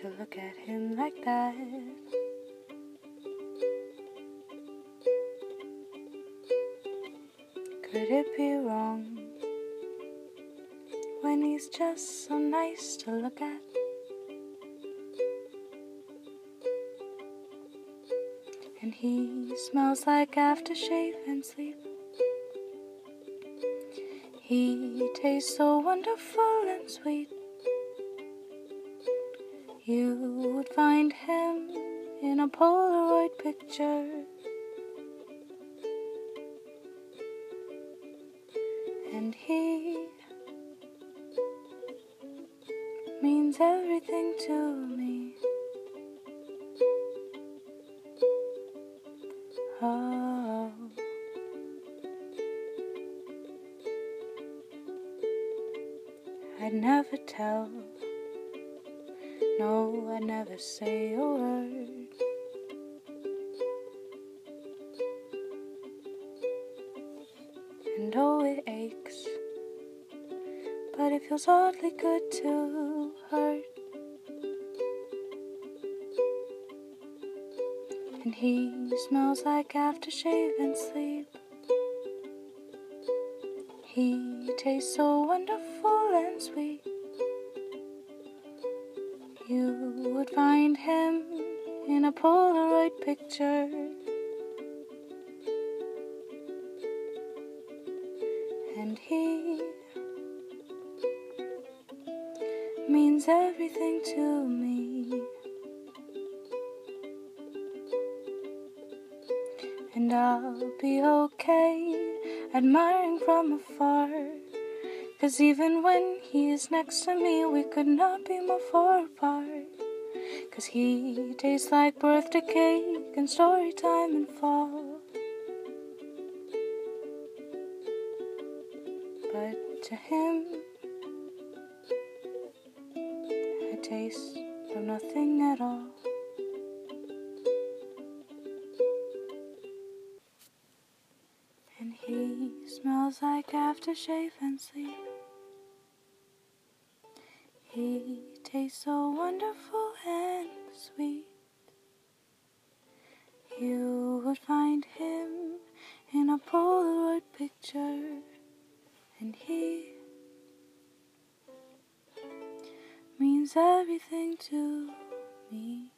to look at him like that. Could it be wrong when he's just so nice to look at? And he smells like aftershave and sleep. He tastes so wonderful and sweet. You would find him in a Polaroid picture. And he means everything to me. Oh. I'd never tell, no, I'd never say a word. And oh, it aches, but it feels oddly good to hurt. And he smells like aftershave and sleep. He tastes so wonderful and sweet. You would find him in a Polaroid picture. And he means everything to me. And I'll be okay admiring from afar. Cause even when he is next to me, we could not be more far apart. Cause he tastes like birthday cake and story time and fall. But to him, I taste of nothing at all. And he smells like aftershave and sleep. He tastes so wonderful and sweet. You would find him in a Polaroid picture, and he means everything to me.